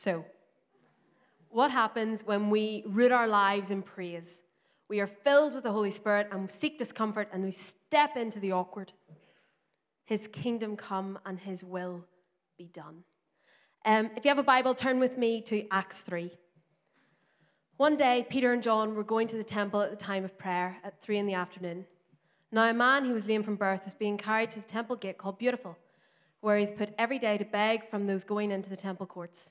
So, what happens when we root our lives in praise? We are filled with the Holy Spirit and we seek discomfort and we step into the awkward. His kingdom come and his will be done. Um, if you have a Bible, turn with me to Acts 3. One day, Peter and John were going to the temple at the time of prayer at 3 in the afternoon. Now, a man who was lame from birth was being carried to the temple gate called Beautiful, where he put every day to beg from those going into the temple courts.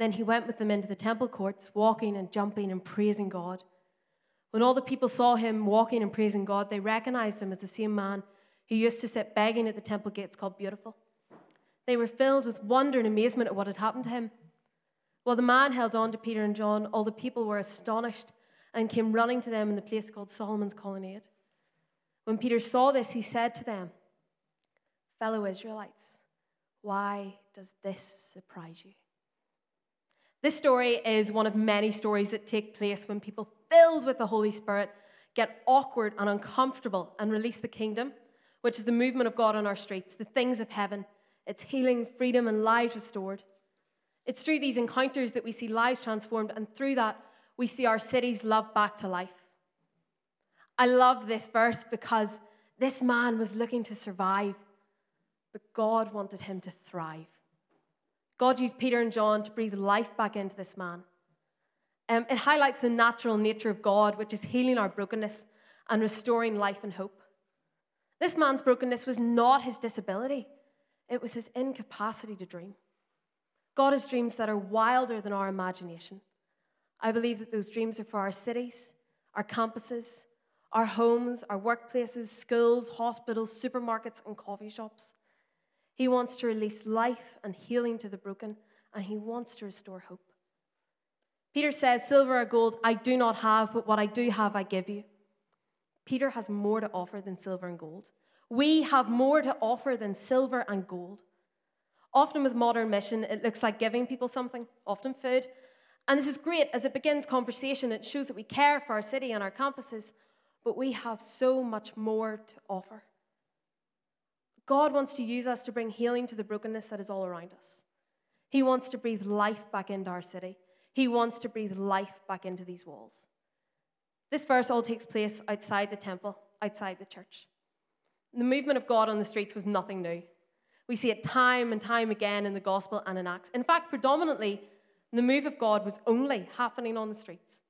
Then he went with them into the temple courts, walking and jumping and praising God. When all the people saw him walking and praising God, they recognized him as the same man who used to sit begging at the temple gates called Beautiful. They were filled with wonder and amazement at what had happened to him. While the man held on to Peter and John, all the people were astonished and came running to them in the place called Solomon's Colonnade. When Peter saw this, he said to them, Fellow Israelites, why does this surprise you? This story is one of many stories that take place when people filled with the Holy Spirit get awkward and uncomfortable and release the kingdom, which is the movement of God on our streets, the things of heaven. It's healing, freedom, and lives restored. It's through these encounters that we see lives transformed, and through that, we see our cities loved back to life. I love this verse because this man was looking to survive, but God wanted him to thrive. God used Peter and John to breathe life back into this man. Um, it highlights the natural nature of God, which is healing our brokenness and restoring life and hope. This man's brokenness was not his disability, it was his incapacity to dream. God has dreams that are wilder than our imagination. I believe that those dreams are for our cities, our campuses, our homes, our workplaces, schools, hospitals, supermarkets, and coffee shops. He wants to release life and healing to the broken, and he wants to restore hope. Peter says, Silver or gold I do not have, but what I do have I give you. Peter has more to offer than silver and gold. We have more to offer than silver and gold. Often with modern mission, it looks like giving people something, often food. And this is great as it begins conversation. It shows that we care for our city and our campuses, but we have so much more to offer. God wants to use us to bring healing to the brokenness that is all around us. He wants to breathe life back into our city. He wants to breathe life back into these walls. This verse all takes place outside the temple, outside the church. The movement of God on the streets was nothing new. We see it time and time again in the gospel and in Acts. In fact, predominantly, the move of God was only happening on the streets.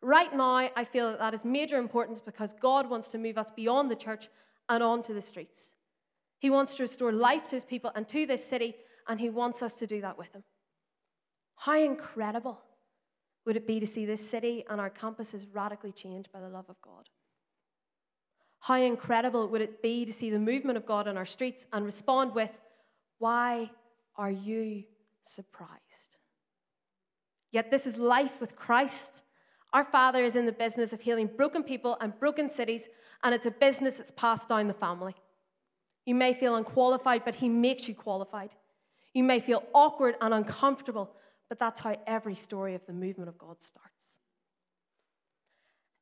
Right now, I feel that that is major importance because God wants to move us beyond the church and onto the streets. He wants to restore life to his people and to this city, and he wants us to do that with him. How incredible would it be to see this city and our campuses radically changed by the love of God? How incredible would it be to see the movement of God on our streets and respond with, Why are you surprised? Yet this is life with Christ. Our Father is in the business of healing broken people and broken cities, and it's a business that's passed down the family. You may feel unqualified, but He makes you qualified. You may feel awkward and uncomfortable, but that's how every story of the movement of God starts.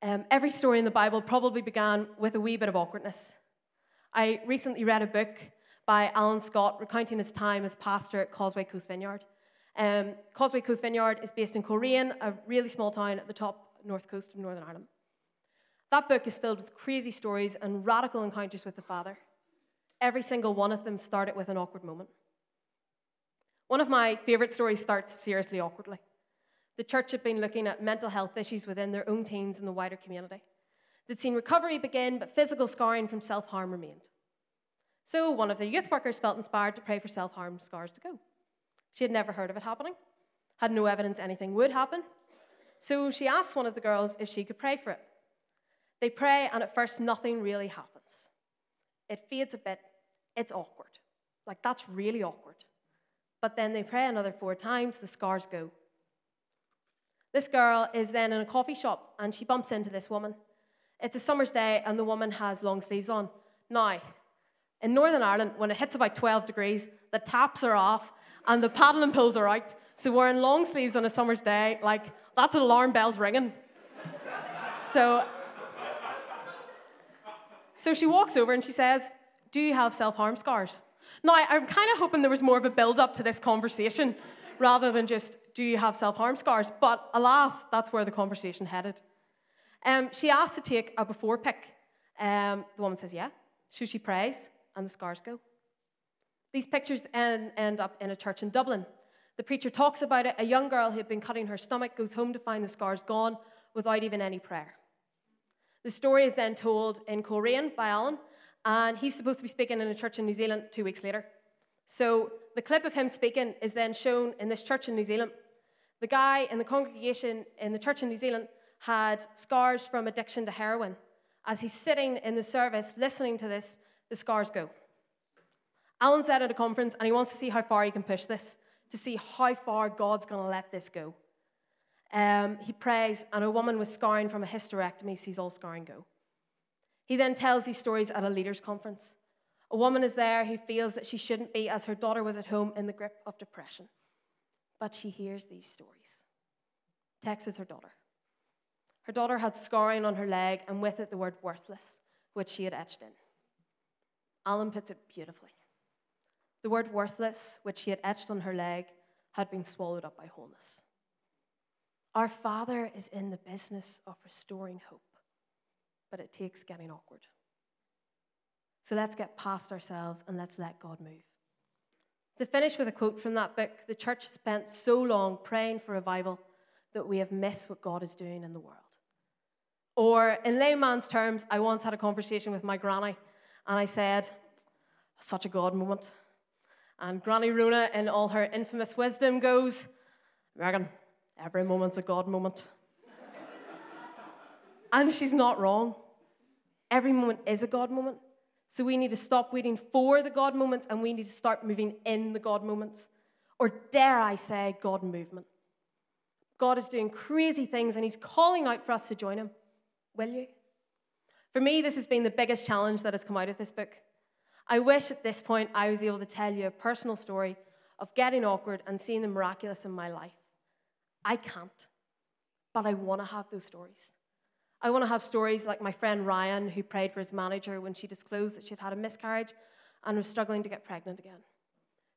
Um, every story in the Bible probably began with a wee bit of awkwardness. I recently read a book by Alan Scott recounting his time as pastor at Causeway Coast Vineyard. Um, Causeway Coast Vineyard is based in Coleraine, a really small town at the top north coast of Northern Ireland. That book is filled with crazy stories and radical encounters with the Father. Every single one of them started with an awkward moment. One of my favorite stories starts seriously awkwardly. The church had been looking at mental health issues within their own teens and the wider community. They'd seen recovery begin, but physical scarring from self harm remained. So one of the youth workers felt inspired to pray for self harm scars to go. She had never heard of it happening, had no evidence anything would happen. So she asked one of the girls if she could pray for it. They pray, and at first, nothing really happens. It fades a bit, it's awkward. Like, that's really awkward. But then they pray another four times, the scars go. This girl is then in a coffee shop and she bumps into this woman. It's a summer's day and the woman has long sleeves on. Now, in Northern Ireland, when it hits about 12 degrees, the taps are off and the paddling pools are out. So wearing long sleeves on a summer's day, like that's an alarm bells ringing. so, so she walks over and she says, "Do you have self-harm scars?" Now, I'm kind of hoping there was more of a build-up to this conversation rather than just, "Do you have self-harm scars?" But alas, that's where the conversation headed. Um, she asks to take a before pic. Um, the woman says, "Yeah." So she prays, and the scars go. These pictures end, end up in a church in Dublin. The preacher talks about it. A young girl who had been cutting her stomach goes home to find the scars gone without even any prayer. The story is then told in Korean by Alan, and he's supposed to be speaking in a church in New Zealand two weeks later. So the clip of him speaking is then shown in this church in New Zealand. The guy in the congregation in the church in New Zealand had scars from addiction to heroin. As he's sitting in the service listening to this, the scars go. Alan said at a conference, and he wants to see how far he can push this, to see how far God's going to let this go. Um, he prays, and a woman with scarring from a hysterectomy sees all scarring go. He then tells these stories at a leaders' conference. A woman is there who feels that she shouldn't be, as her daughter was at home in the grip of depression. But she hears these stories. Texts her daughter. Her daughter had scarring on her leg, and with it the word worthless, which she had etched in. Alan puts it beautifully. The word worthless, which she had etched on her leg, had been swallowed up by wholeness. Our Father is in the business of restoring hope, but it takes getting awkward. So let's get past ourselves and let's let God move. To finish with a quote from that book, the church has spent so long praying for revival that we have missed what God is doing in the world. Or, in layman's terms, I once had a conversation with my granny and I said, Such a God moment. And Granny Rona, in all her infamous wisdom, goes, Megan, every moment's a God moment. And she's not wrong. Every moment is a God moment. So we need to stop waiting for the God moments and we need to start moving in the God moments. Or dare I say, God movement. God is doing crazy things and He's calling out for us to join Him. Will you? For me, this has been the biggest challenge that has come out of this book. I wish at this point I was able to tell you a personal story of getting awkward and seeing the miraculous in my life. I can't, but I want to have those stories. I want to have stories like my friend Ryan, who prayed for his manager when she disclosed that she'd had a miscarriage and was struggling to get pregnant again.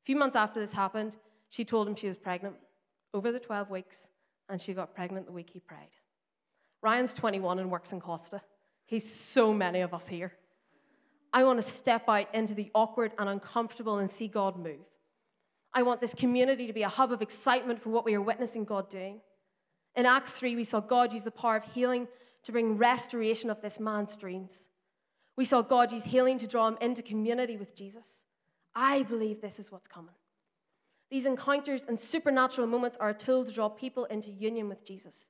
A few months after this happened, she told him she was pregnant over the 12 weeks, and she got pregnant the week he prayed. Ryan's 21 and works in Costa. He's so many of us here. I want to step out into the awkward and uncomfortable and see God move. I want this community to be a hub of excitement for what we are witnessing God doing. In Acts 3, we saw God use the power of healing to bring restoration of this man's dreams. We saw God use healing to draw him into community with Jesus. I believe this is what's coming. These encounters and supernatural moments are a tool to draw people into union with Jesus.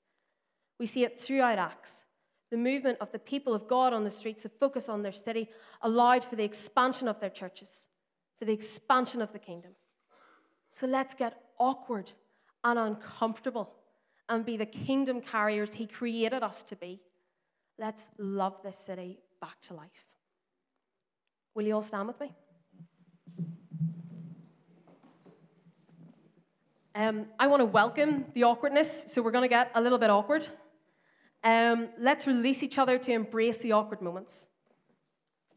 We see it throughout Acts. The movement of the people of God on the streets, the focus on their city, allowed for the expansion of their churches, for the expansion of the kingdom. So let's get awkward and uncomfortable and be the kingdom carriers He created us to be. Let's love this city back to life. Will you all stand with me? Um, I want to welcome the awkwardness, so we're going to get a little bit awkward. Um, let's release each other to embrace the awkward moments.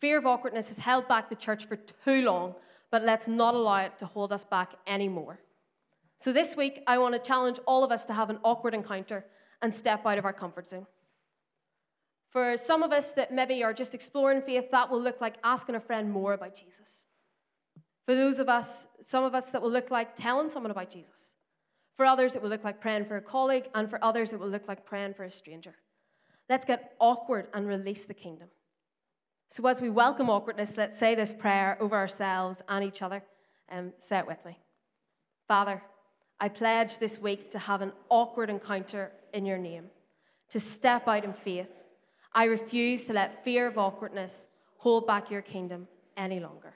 Fear of awkwardness has held back the church for too long, but let's not allow it to hold us back anymore. So this week, I want to challenge all of us to have an awkward encounter and step out of our comfort zone. For some of us that maybe are just exploring faith, that will look like asking a friend more about Jesus. For those of us, some of us, that will look like telling someone about Jesus. For others, it will look like praying for a colleague, and for others, it will look like praying for a stranger. Let's get awkward and release the kingdom. So, as we welcome awkwardness, let's say this prayer over ourselves and each other. Um, say it with me. Father, I pledge this week to have an awkward encounter in your name, to step out in faith. I refuse to let fear of awkwardness hold back your kingdom any longer.